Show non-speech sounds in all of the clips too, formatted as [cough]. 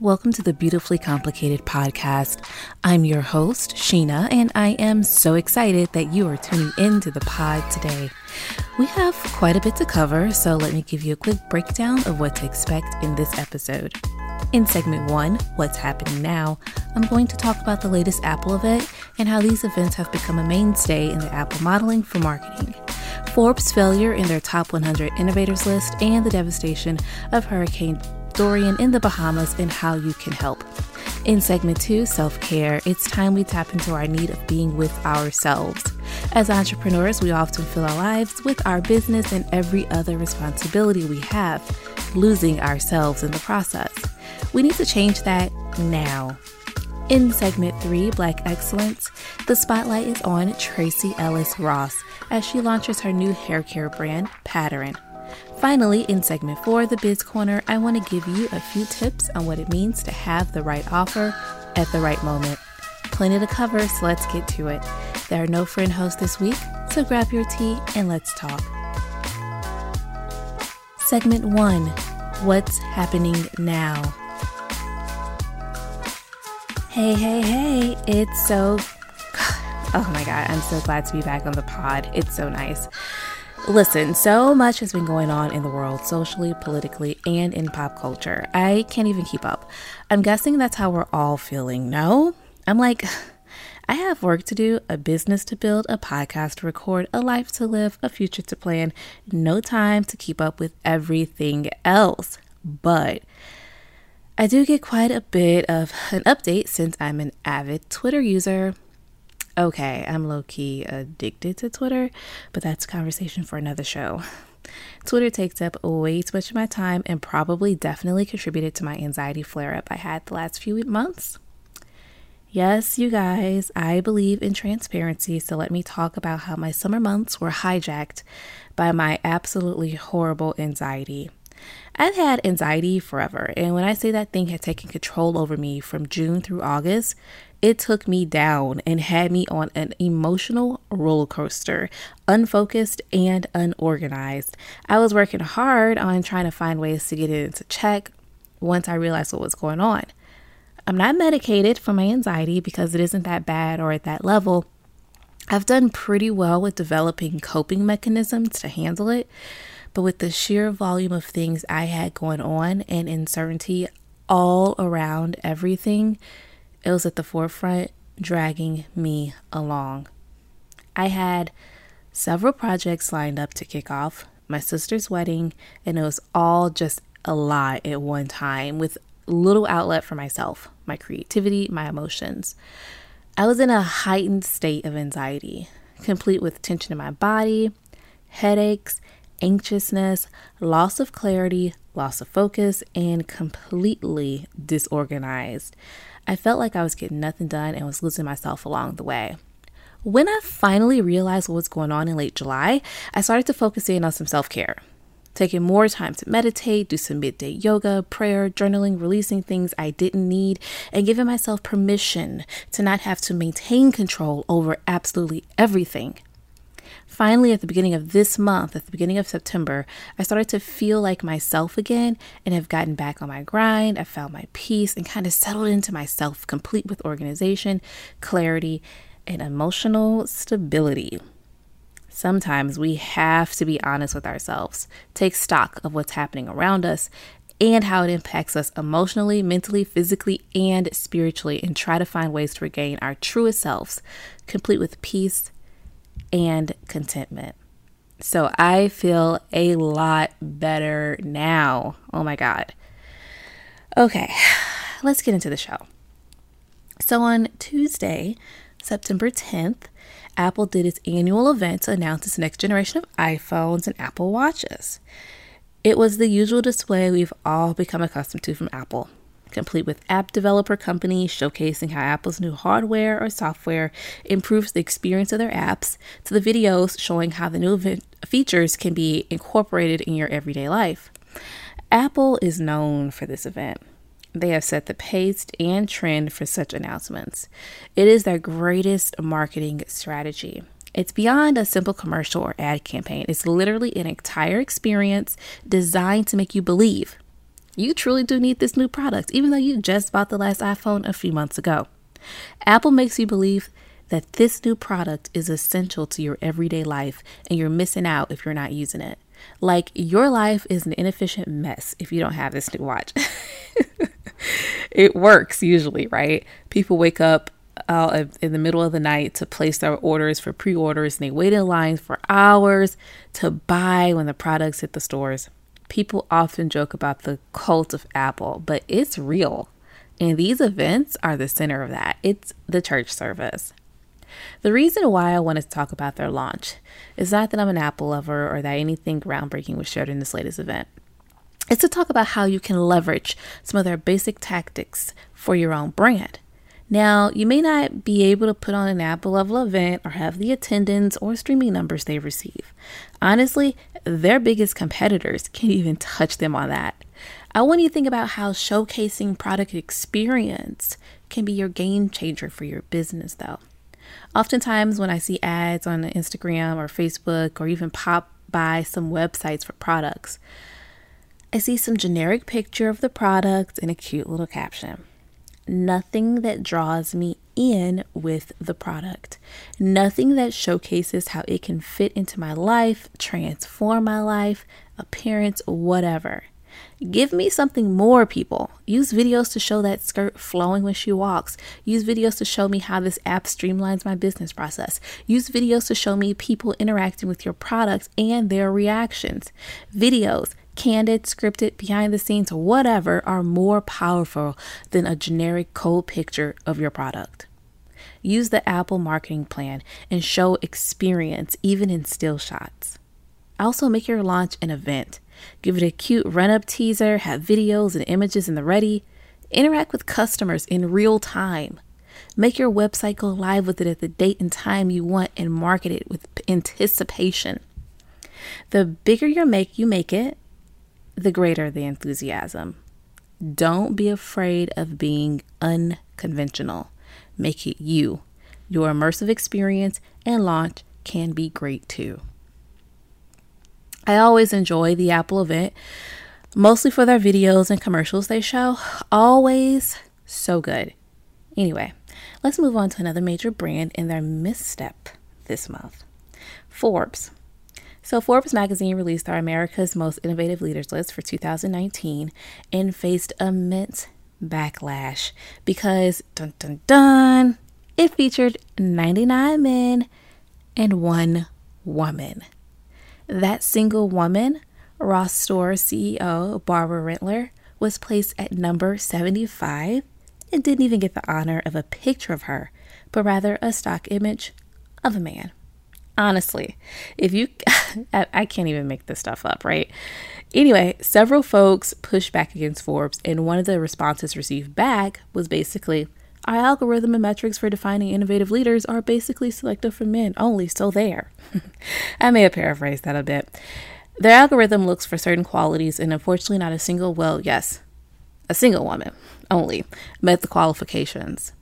Welcome to the Beautifully Complicated podcast. I'm your host, Sheena, and I am so excited that you are tuning in to the pod today. We have quite a bit to cover, so let me give you a quick breakdown of what to expect in this episode. In segment one, What's Happening Now, I'm going to talk about the latest Apple event and how these events have become a mainstay in the Apple modeling for marketing. Forbes' failure in their top 100 innovators list, and the devastation of Hurricane Dorian in the Bahamas and how you can help. In segment two, self care, it's time we tap into our need of being with ourselves. As entrepreneurs, we often fill our lives with our business and every other responsibility we have, losing ourselves in the process. We need to change that now. In segment three, Black Excellence, the spotlight is on Tracee Ellis Ross as she launches her new hair care brand, Pattern. Finally, in segment four, the Biz Corner, I want to give you a few tips on what it means to have the right offer at the right moment. Plenty to cover, so let's get to it. There are no friend hosts this week, so grab your tea and let's talk. Segment one What's happening now? Hey, hey, hey, it's so. [sighs] Oh my god, I'm so glad to be back on the pod. It's so nice. Listen, so much has been going on in the world, socially, politically, and in pop culture. I can't even keep up. I'm guessing that's how we're all feeling, no? I'm like, [sighs] I have work to do, a business to build, a podcast to record, a life to live, a future to plan, no time to keep up with everything else. But I do get quite a bit of an update since I'm an avid Twitter user. Okay, I'm low key addicted to Twitter, but that's a conversation for another show. [laughs] Twitter takes up way too much of my time and probably definitely contributed to my anxiety flare up I had the last few months. Yes, you guys, I believe in transparency, so let me talk about how my summer months were hijacked by my absolutely horrible anxiety. I've had anxiety forever, and when I say that thing had taken control over me from June through August, it took me down and had me on an emotional roller coaster, unfocused and unorganized. I was working hard on trying to find ways to get it into check once I realized what was going on. I'm not medicated for my anxiety because it isn't that bad or at that level. I've done pretty well with developing coping mechanisms to handle it, but with the sheer volume of things I had going on and uncertainty all around everything, it was at the forefront, dragging me along. I had several projects lined up to kick off my sister's wedding, and it was all just a lot at one time with little outlet for myself, my creativity, my emotions. I was in a heightened state of anxiety, complete with tension in my body, headaches, anxiousness, loss of clarity, loss of focus, and completely disorganized. I felt like I was getting nothing done and was losing myself along the way. When I finally realized what was going on in late July, I started to focus in on some self care. Taking more time to meditate, do some midday yoga, prayer, journaling, releasing things I didn't need, and giving myself permission to not have to maintain control over absolutely everything. Finally, at the beginning of this month, at the beginning of September, I started to feel like myself again and have gotten back on my grind. I found my peace and kind of settled into myself, complete with organization, clarity, and emotional stability. Sometimes we have to be honest with ourselves, take stock of what's happening around us and how it impacts us emotionally, mentally, physically, and spiritually, and try to find ways to regain our truest selves, complete with peace and contentment. So I feel a lot better now. Oh my God. Okay, [sighs] let's get into the show. So on Tuesday, September 10th, Apple did its annual event to announce its next generation of iPhones and Apple Watches. It was the usual display we've all become accustomed to from Apple, complete with app developer companies showcasing how Apple's new hardware or software improves the experience of their apps, to the videos showing how the new features can be incorporated in your everyday life. Apple is known for this event. They have set the pace and trend for such announcements. It is their greatest marketing strategy. It's beyond a simple commercial or ad campaign. It's literally an entire experience designed to make you believe you truly do need this new product, even though you just bought the last iPhone a few months ago. Apple makes you believe that this new product is essential to your everyday life and you're missing out if you're not using it. Like your life is an inefficient mess if you don't have this new watch. [laughs] it works usually, right? People wake up out in the middle of the night to place their orders for pre orders and they wait in lines for hours to buy when the products hit the stores. People often joke about the cult of Apple, but it's real. And these events are the center of that. It's the church service. The reason why I wanted to talk about their launch is not that I'm an Apple lover or that anything groundbreaking was shared in this latest event. It's to talk about how you can leverage some of their basic tactics for your own brand. Now, you may not be able to put on an Apple level event or have the attendance or streaming numbers they receive. Honestly, their biggest competitors can't even touch them on that. I want you to think about how showcasing product experience can be your game changer for your business, though. Oftentimes, when I see ads on Instagram or Facebook or even pop by some websites for products, I see some generic picture of the product and a cute little caption nothing that draws me in with the product, nothing that showcases how it can fit into my life, transform my life, appearance, whatever. Give me something more, people. Use videos to show that skirt flowing when she walks. Use videos to show me how this app streamlines my business process. Use videos to show me people interacting with your products and their reactions. Videos candid, scripted, behind the scenes, whatever, are more powerful than a generic cold picture of your product. Use the Apple marketing plan and show experience even in still shots. Also, make your launch an event. Give it a cute run up teaser, have videos and images in the ready. Interact with customers in real time. Make your website go live with it at the date and time you want and market it with anticipation. The bigger you make you make it, the greater the enthusiasm. Don't be afraid of being unconventional. Make it you. Your immersive experience and launch can be great too. I always enjoy the Apple event, mostly for their videos and commercials they show. Always so good. Anyway, let's move on to another major brand and their misstep this month. Forbes so, Forbes magazine released our America's Most Innovative Leaders list for 2019 and faced immense backlash because, dun dun dun, it featured 99 men and one woman. That single woman, Ross Store CEO Barbara Rentler, was placed at number 75 and didn't even get the honor of a picture of her, but rather a stock image of a man. Honestly, if you, [laughs] I can't even make this stuff up, right? Anyway, several folks pushed back against Forbes, and one of the responses received back was basically, our algorithm and metrics for defining innovative leaders are basically selective for men only, so there. [laughs] I may have paraphrased that a bit. Their algorithm looks for certain qualities, and unfortunately, not a single, well, yes, a single woman only met the qualifications.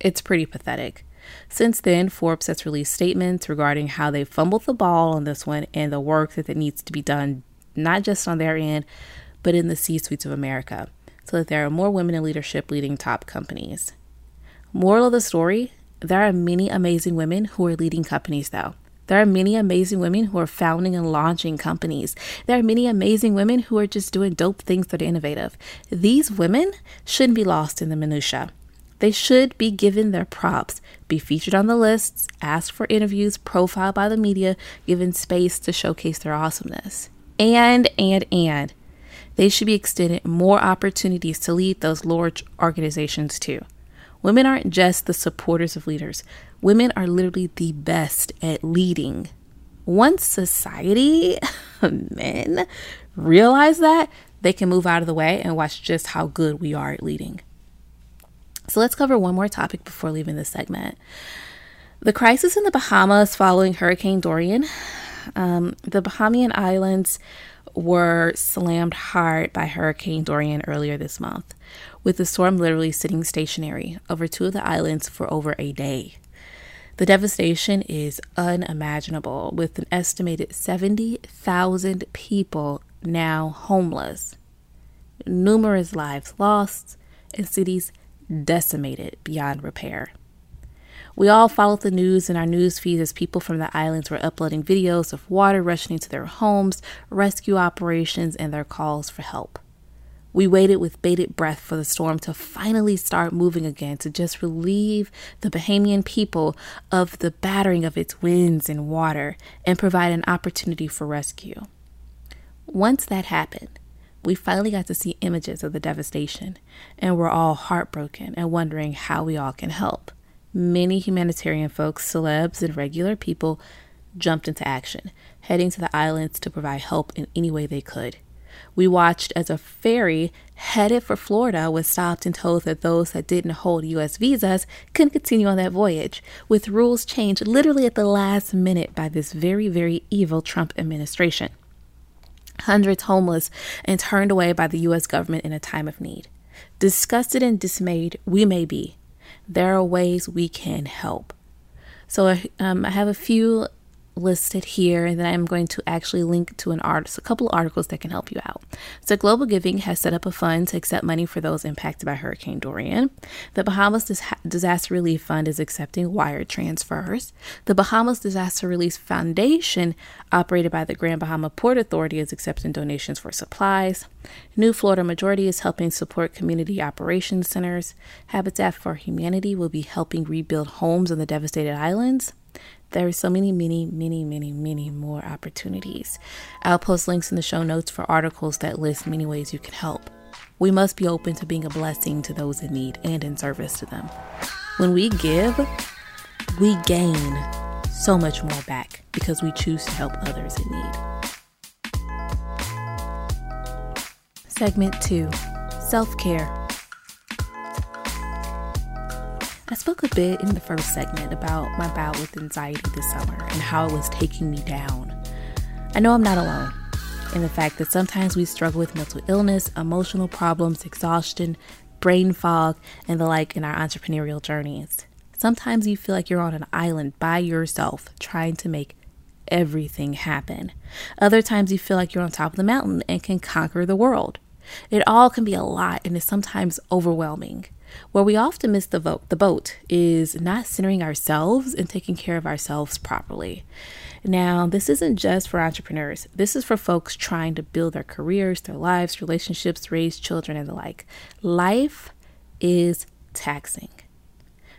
It's pretty pathetic. Since then, Forbes has released statements regarding how they fumbled the ball on this one and the work that needs to be done, not just on their end, but in the C suites of America, so that there are more women in leadership leading top companies. Moral of the story there are many amazing women who are leading companies, though. There are many amazing women who are founding and launching companies. There are many amazing women who are just doing dope things that are innovative. These women shouldn't be lost in the minutiae. They should be given their props, be featured on the lists, asked for interviews, profiled by the media, given space to showcase their awesomeness. And, and, and, they should be extended more opportunities to lead those large organizations too. Women aren't just the supporters of leaders, women are literally the best at leading. Once society, [laughs] men, realize that, they can move out of the way and watch just how good we are at leading. So let's cover one more topic before leaving this segment. The crisis in the Bahamas following Hurricane Dorian. Um, the Bahamian Islands were slammed hard by Hurricane Dorian earlier this month, with the storm literally sitting stationary over two of the islands for over a day. The devastation is unimaginable, with an estimated 70,000 people now homeless, numerous lives lost, and cities decimated beyond repair. We all followed the news in our news feeds as people from the islands were uploading videos of water rushing into their homes, rescue operations, and their calls for help. We waited with bated breath for the storm to finally start moving again to just relieve the Bahamian people of the battering of its winds and water and provide an opportunity for rescue. Once that happened, we finally got to see images of the devastation, and we're all heartbroken and wondering how we all can help many humanitarian folks, celebs, and regular people jumped into action, heading to the islands to provide help in any way they could. We watched as a ferry headed for Florida was stopped and told that those that didn't hold U.S. visas couldn't continue on that voyage, with rules changed literally at the last minute by this very, very evil Trump administration. Hundreds homeless and turned away by the U.S. government in a time of need. Disgusted and dismayed we may be, there are ways we can help. So um, I have a few listed here and then I'm going to actually link to an art, a couple articles that can help you out. So Global Giving has set up a fund to accept money for those impacted by Hurricane Dorian. The Bahamas Dis- Disaster Relief Fund is accepting wire transfers. The Bahamas Disaster Relief Foundation, operated by the Grand Bahama Port Authority, is accepting donations for supplies. New Florida Majority is helping support community operations centers. Habitat for Humanity will be helping rebuild homes on the devastated islands. There are so many, many, many, many, many more opportunities. I'll post links in the show notes for articles that list many ways you can help. We must be open to being a blessing to those in need and in service to them. When we give, we gain so much more back because we choose to help others in need. Segment 2 Self Care. I spoke a bit in the first segment about my bout with anxiety this summer and how it was taking me down. I know I'm not alone in the fact that sometimes we struggle with mental illness, emotional problems, exhaustion, brain fog, and the like in our entrepreneurial journeys. Sometimes you feel like you're on an island by yourself trying to make everything happen. Other times you feel like you're on top of the mountain and can conquer the world. It all can be a lot and is sometimes overwhelming. Where we often miss the vote, the boat is not centering ourselves and taking care of ourselves properly. Now, this isn't just for entrepreneurs. This is for folks trying to build their careers, their lives, relationships, raise children, and the like. Life is taxing.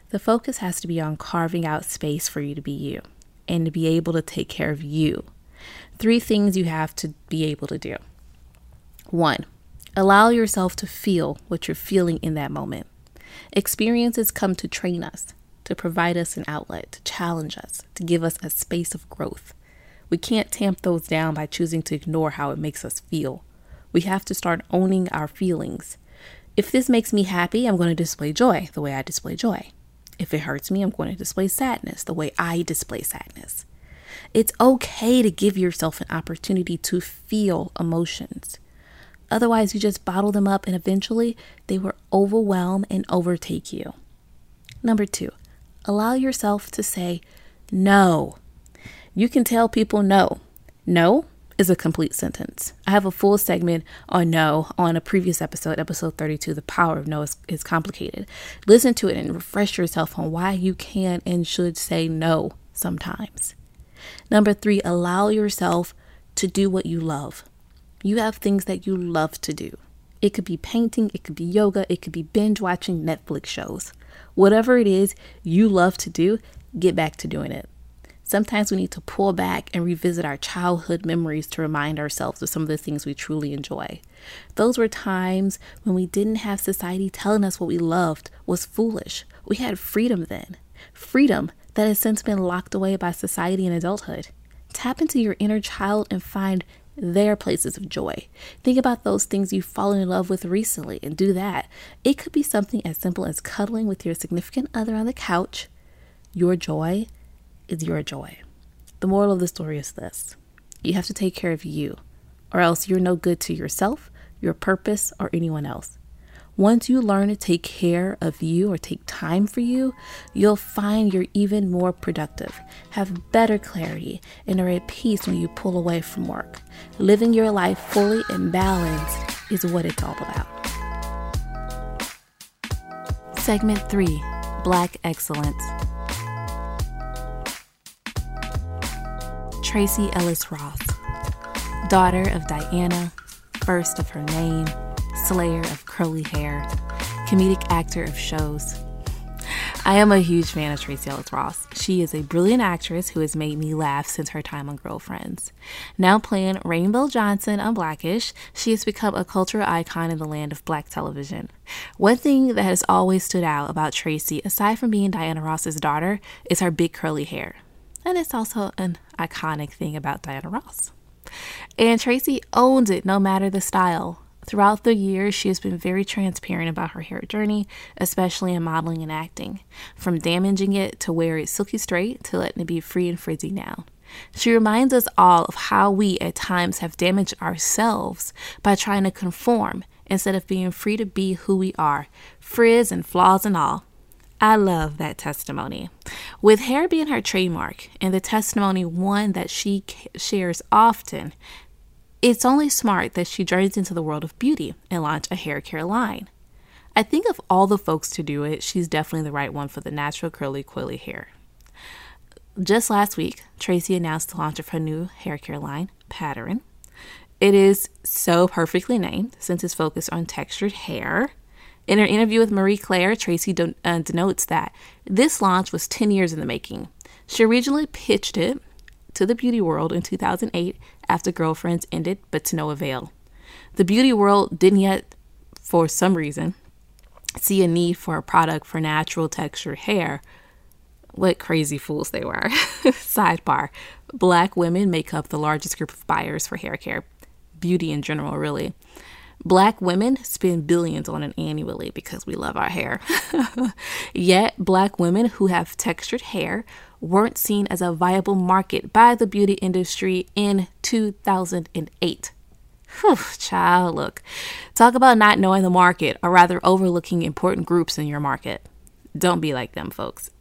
The focus has to be on carving out space for you to be you and to be able to take care of you. Three things you have to be able to do. One, allow yourself to feel what you're feeling in that moment. Experiences come to train us, to provide us an outlet, to challenge us, to give us a space of growth. We can't tamp those down by choosing to ignore how it makes us feel. We have to start owning our feelings. If this makes me happy, I'm going to display joy the way I display joy. If it hurts me, I'm going to display sadness the way I display sadness. It's okay to give yourself an opportunity to feel emotions. Otherwise, you just bottle them up and eventually they will overwhelm and overtake you. Number two, Allow yourself to say no. You can tell people no. No is a complete sentence. I have a full segment on no on a previous episode, episode 32. The power of no is, is complicated. Listen to it and refresh yourself on why you can and should say no sometimes. Number three, allow yourself to do what you love. You have things that you love to do. It could be painting, it could be yoga, it could be binge watching Netflix shows. Whatever it is you love to do, get back to doing it. Sometimes we need to pull back and revisit our childhood memories to remind ourselves of some of the things we truly enjoy. Those were times when we didn't have society telling us what we loved was foolish. We had freedom then. Freedom that has since been locked away by society and adulthood. Tap into your inner child and find their places of joy. Think about those things you've fallen in love with recently and do that. It could be something as simple as cuddling with your significant other on the couch. Your joy is your joy. The moral of the story is this you have to take care of you, or else you're no good to yourself, your purpose, or anyone else. Once you learn to take care of you or take time for you, you'll find you're even more productive, have better clarity, and are at peace when you pull away from work. Living your life fully in balance is what it's all about. Segment 3 Black Excellence. Tracee Ellis Ross, daughter of Diana, first of her name, slayer of curly hair, comedic actor of shows. I am a huge fan of Tracee Ellis Ross. She is a brilliant actress who has made me laugh since her time on Girlfriends. Now playing Rainbow Johnson on Blackish, she has become a cultural icon in the land of black television. One thing that has always stood out about Tracee, aside from being Diana Ross's daughter, is her big curly hair. And it's also an iconic thing about Diana Ross. And Tracee owns it no matter the style. Throughout the years, she has been very transparent about her hair journey, especially in modeling and acting, from damaging it to wear it silky straight to letting it be free and frizzy now. She reminds us all of how we at times have damaged ourselves by trying to conform instead of being free to be who we are, frizz and flaws and all. I love that testimony. With hair being her trademark and the testimony one that she shares often, it's only smart that she journeys into the world of beauty and launch a hair care line. I think of all the folks to do it, she's definitely the right one for the natural curly quilly hair. Just last week, Tracee announced the launch of her new hair care line, Pattern. It is so perfectly named since it's focused on textured hair in her interview with Marie Claire, Tracee uh, denotes that this launch was 10 years in the making. She originally pitched it to the beauty world in 2008 after Girlfriends ended, but to no avail. The beauty world didn't yet, for some reason, see a need for a product for natural textured hair. What crazy fools they were. [laughs] Sidebar Black women make up the largest group of buyers for hair care, beauty in general, really. Black women spend billions on it annually because we love our hair. [laughs] Yet, black women who have textured hair weren't seen as a viable market by the beauty industry in 2008. Whew, child, look. Talk about not knowing the market, or rather overlooking important groups in your market. Don't be like them, folks.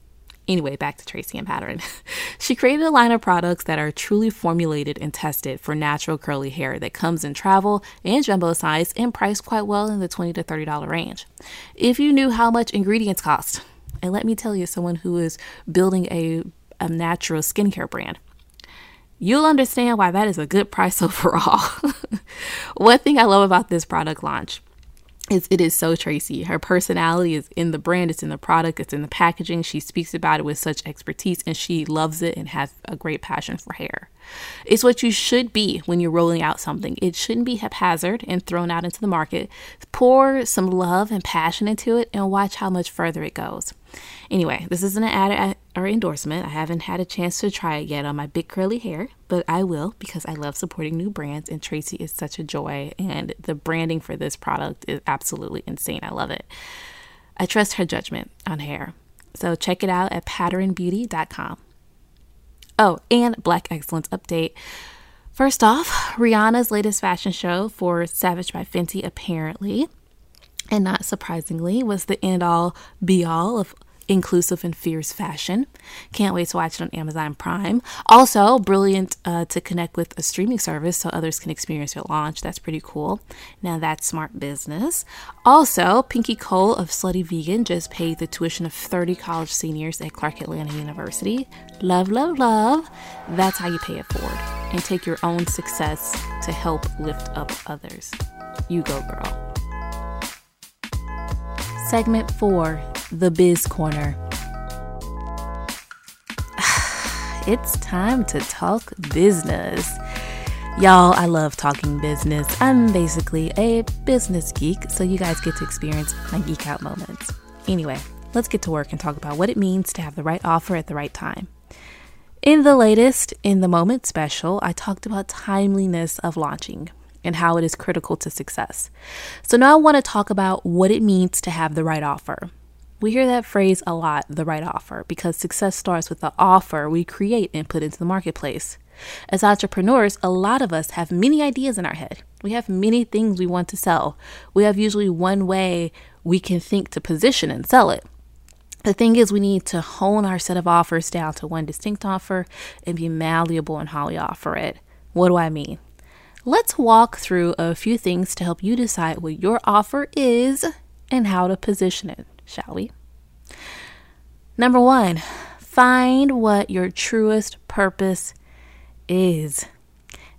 Anyway, back to Tracee and Pattern. [laughs] she created a line of products that are truly formulated and tested for natural curly hair that comes in travel and jumbo size and priced quite well in the 20 to $30 range. If you knew how much ingredients cost, and let me tell you, someone who is building a, a natural skincare brand, you'll understand why that is a good price [laughs] overall. One thing I love about this product launch is it is so Tracee. Her personality is in the brand, it's in the product, it's in the packaging. She speaks about it with such expertise and she loves it and has a great passion for hair. It's what you should be when you're rolling out something. It shouldn't be haphazard and thrown out into the market. Pour some love and passion into it and watch how much further it goes. Anyway, this isn't an ad or endorsement. I haven't had a chance to try it yet on my big curly hair, but I will because I love supporting new brands and Tracee is such a joy and the branding for this product is absolutely insane. I love it. I trust her judgment on hair. So check it out at patternbeauty.com. Oh, and Black Excellence update. First off, Rihanna's latest fashion show for Savage by Fenty apparently, and not surprisingly, was the end all be all of inclusive and fierce fashion. Can't wait to watch it on Amazon Prime. Also, brilliant uh, to connect with a streaming service so others can experience your launch. That's pretty cool. Now, that's smart business. Also, Pinky Cole of Slutty Vegan just paid the tuition of 30 college seniors at Clark Atlanta University. Love, love, love. That's how you pay it forward and take your own success to help lift up others. You go, girl. Segment 4 The Biz Corner. [sighs] it's time to talk business. Y'all, I love talking business. I'm basically a business geek, so you guys get to experience my geek out moments. Anyway, let's get to work and talk about what it means to have the right offer at the right time. In the latest In the Moment special, I talked about timeliness of launching and how it is critical to success. So now I want to talk about what it means to have the right offer. We hear that phrase a lot, the right offer, because success starts with the offer we create and put into the marketplace. As entrepreneurs, a lot of us have many ideas in our head. We have many things we want to sell. We have usually one way we can think to position and sell it. The thing is, we need to hone our set of offers down to one distinct offer and be malleable in how we offer it. What do I mean? Let's walk through a few things to help you decide what your offer is and how to position it, shall we? Number one, find what your truest purpose is.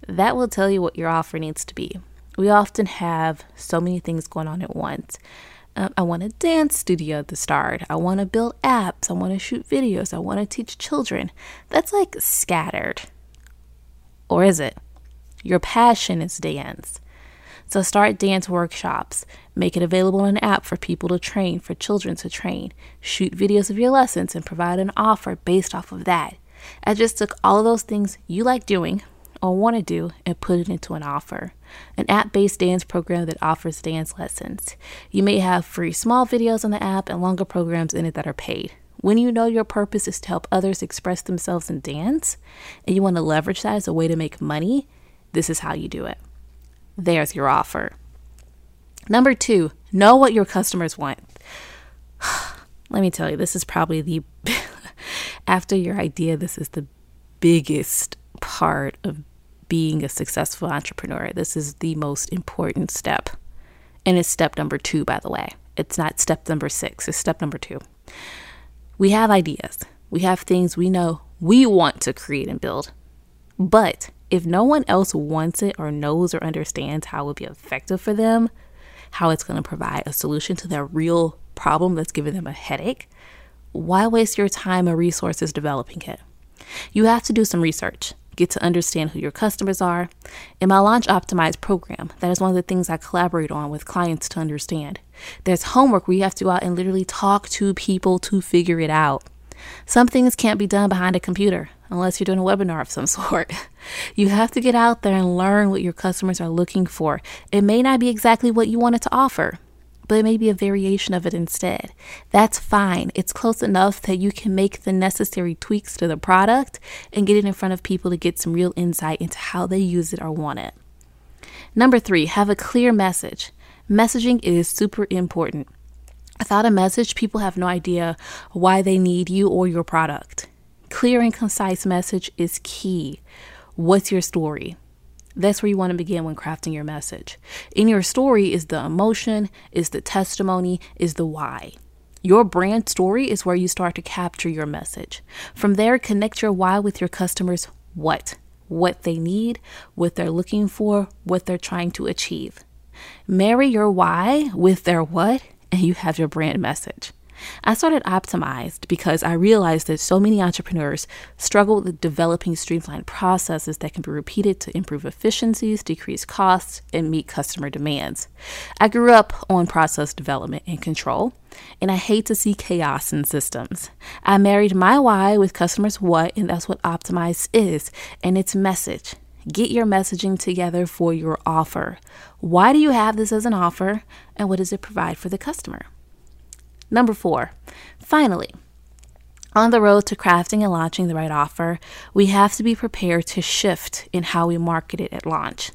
That will tell you what your offer needs to be. We often have so many things going on at once. Um, I want a dance studio at the start. I want to build apps. I want to shoot videos. I want to teach children. That's like scattered. Or is it? Your passion is dance. So start dance workshops. Make it available in an app for people to train, for children to train. Shoot videos of your lessons and provide an offer based off of that. I just took all of those things you like doing or want to do and put it into an offer. An app based dance program that offers dance lessons. You may have free small videos on the app and longer programs in it that are paid. When you know your purpose is to help others express themselves in dance and you want to leverage that as a way to make money, this is how you do it. There's your offer. Number two, know what your customers want. [sighs] Let me tell you, this is probably the, [laughs] after your idea, this is the biggest part of being a successful entrepreneur. This is the most important step. And it's step number two, by the way. It's not step number six, it's step number two. We have ideas, we have things we know we want to create and build. But if no one else wants it or knows or understands how it would be effective for them, how it's going to provide a solution to their real problem that's giving them a headache, why waste your time and resources developing it? You have to do some research, get to understand who your customers are. In my Launch Optimized program, that is one of the things I collaborate on with clients to understand. There's homework where you have to go out and literally talk to people to figure it out. Some things can't be done behind a computer unless you're doing a webinar of some [laughs] sort. You have to get out there and learn what your customers are looking for. It may not be exactly what you wanted to offer, but it may be a variation of it instead. That's fine. It's close enough that you can make the necessary tweaks to the product and get it in front of people to get some real insight into how they use it or want it. Number three, have a clear message. Messaging is super important. Without a message, people have no idea why they need you or your product. Clear and concise message is key. What's your story? That's where you want to begin when crafting your message. In your story is the emotion, is the testimony, is the why. Your brand story is where you start to capture your message. From there, connect your why with your customers' what, what they need, what they're looking for, what they're trying to achieve. Marry your why with their what, and you have your brand message. I started Optimized because I realized that so many entrepreneurs struggle with developing streamlined processes that can be repeated to improve efficiencies, decrease costs, and meet customer demands. I grew up on process development and control, and I hate to see chaos in systems. I married my why with customers' what, and that's what Optimized is, and its message. Get your messaging together for your offer. Why do you have this as an offer, and what does it provide for the customer? Number four, finally, on the road to crafting and launching the right offer, we have to be prepared to shift in how we market it at launch.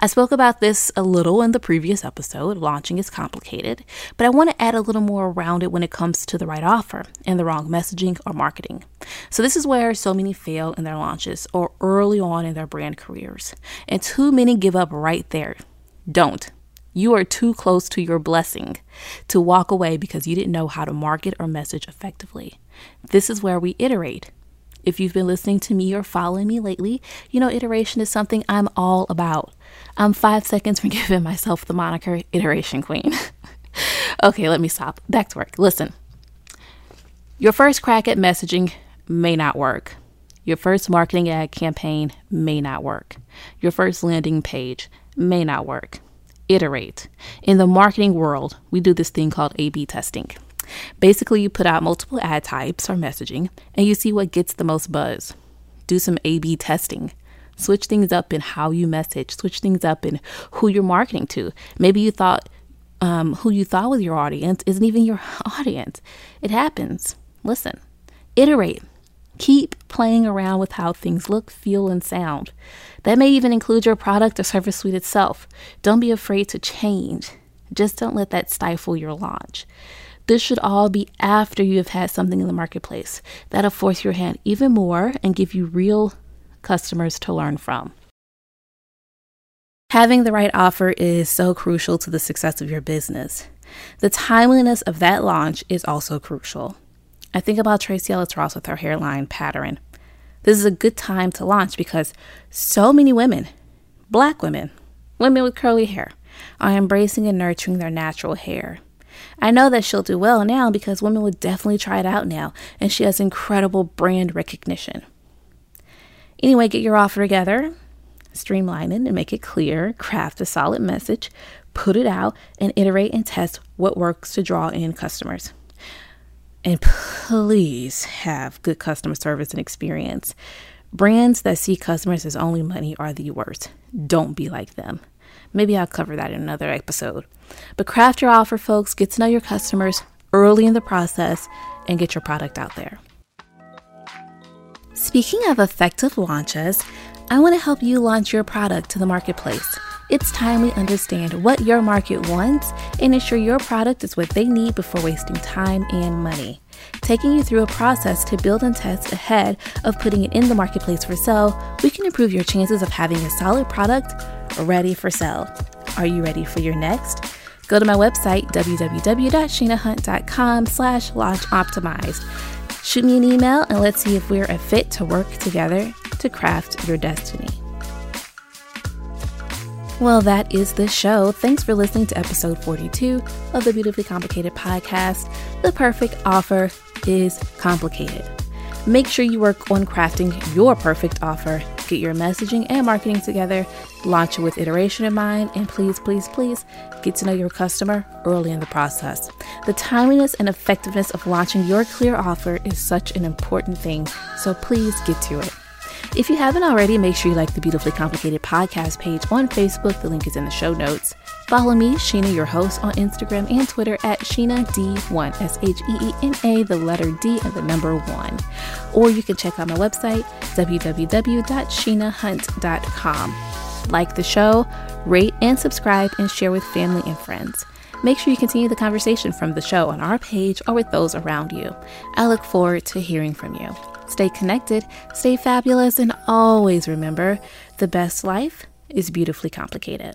I spoke about this a little in the previous episode. Launching is complicated, but I want to add a little more around it when it comes to the right offer and the wrong messaging or marketing. So, this is where so many fail in their launches or early on in their brand careers, and too many give up right there. Don't. You are too close to your blessing to walk away because you didn't know how to market or message effectively. This is where we iterate. If you've been listening to me or following me lately, you know iteration is something I'm all about. I'm five seconds from [laughs] giving myself the moniker Iteration Queen. [laughs] okay, let me stop. Back to work. Listen, your first crack at messaging may not work. Your first marketing ad campaign may not work. Your first landing page may not work. Iterate. In the marketing world, we do this thing called A B testing. Basically, you put out multiple ad types or messaging and you see what gets the most buzz. Do some A B testing. Switch things up in how you message, switch things up in who you're marketing to. Maybe you thought um, who you thought was your audience isn't even your [laughs] audience. It happens. Listen, iterate. Keep playing around with how things look, feel, and sound. That may even include your product or service suite itself. Don't be afraid to change. Just don't let that stifle your launch. This should all be after you have had something in the marketplace. That'll force your hand even more and give you real customers to learn from. Having the right offer is so crucial to the success of your business. The timeliness of that launch is also crucial. I think about Tracee Ellis Ross with her hairline pattern. This is a good time to launch because so many women, black women, women with curly hair, are embracing and nurturing their natural hair. I know that she'll do well now because women would definitely try it out now, and she has incredible brand recognition. Anyway, get your offer together, streamline it and make it clear, craft a solid message, put it out, and iterate and test what works to draw in customers. And please have good customer service and experience. Brands that see customers as only money are the worst. Don't be like them. Maybe I'll cover that in another episode. But craft your offer, folks. Get to know your customers early in the process and get your product out there. Speaking of effective launches, I want to help you launch your product to the marketplace. It's time we understand what your market wants and ensure your product is what they need before wasting time and money. Taking you through a process to build and test ahead of putting it in the marketplace for sale, we can improve your chances of having a solid product ready for sale. Are you ready for your next? Go to my website, www.sheenahunt.com slash launch optimized. Shoot me an email and let's see if we're a fit to work together to craft your destiny. Well, that is the show. Thanks for listening to episode 42 of the Beautifully Complicated podcast. The perfect offer is complicated. Make sure you work on crafting your perfect offer, get your messaging and marketing together, launch it with iteration in mind, and please, please, please get to know your customer early in the process. The timeliness and effectiveness of launching your clear offer is such an important thing, so please get to it. If you haven't already, make sure you like the Beautifully Complicated podcast page on Facebook. The link is in the show notes. Follow me, Sheena, your host, on Instagram and Twitter at Sheena D1, S H E E N A, the letter D, and the number one. Or you can check out my website, www.sheenahunt.com. Like the show, rate and subscribe, and share with family and friends. Make sure you continue the conversation from the show on our page or with those around you. I look forward to hearing from you. Stay connected, stay fabulous, and always remember the best life is beautifully complicated.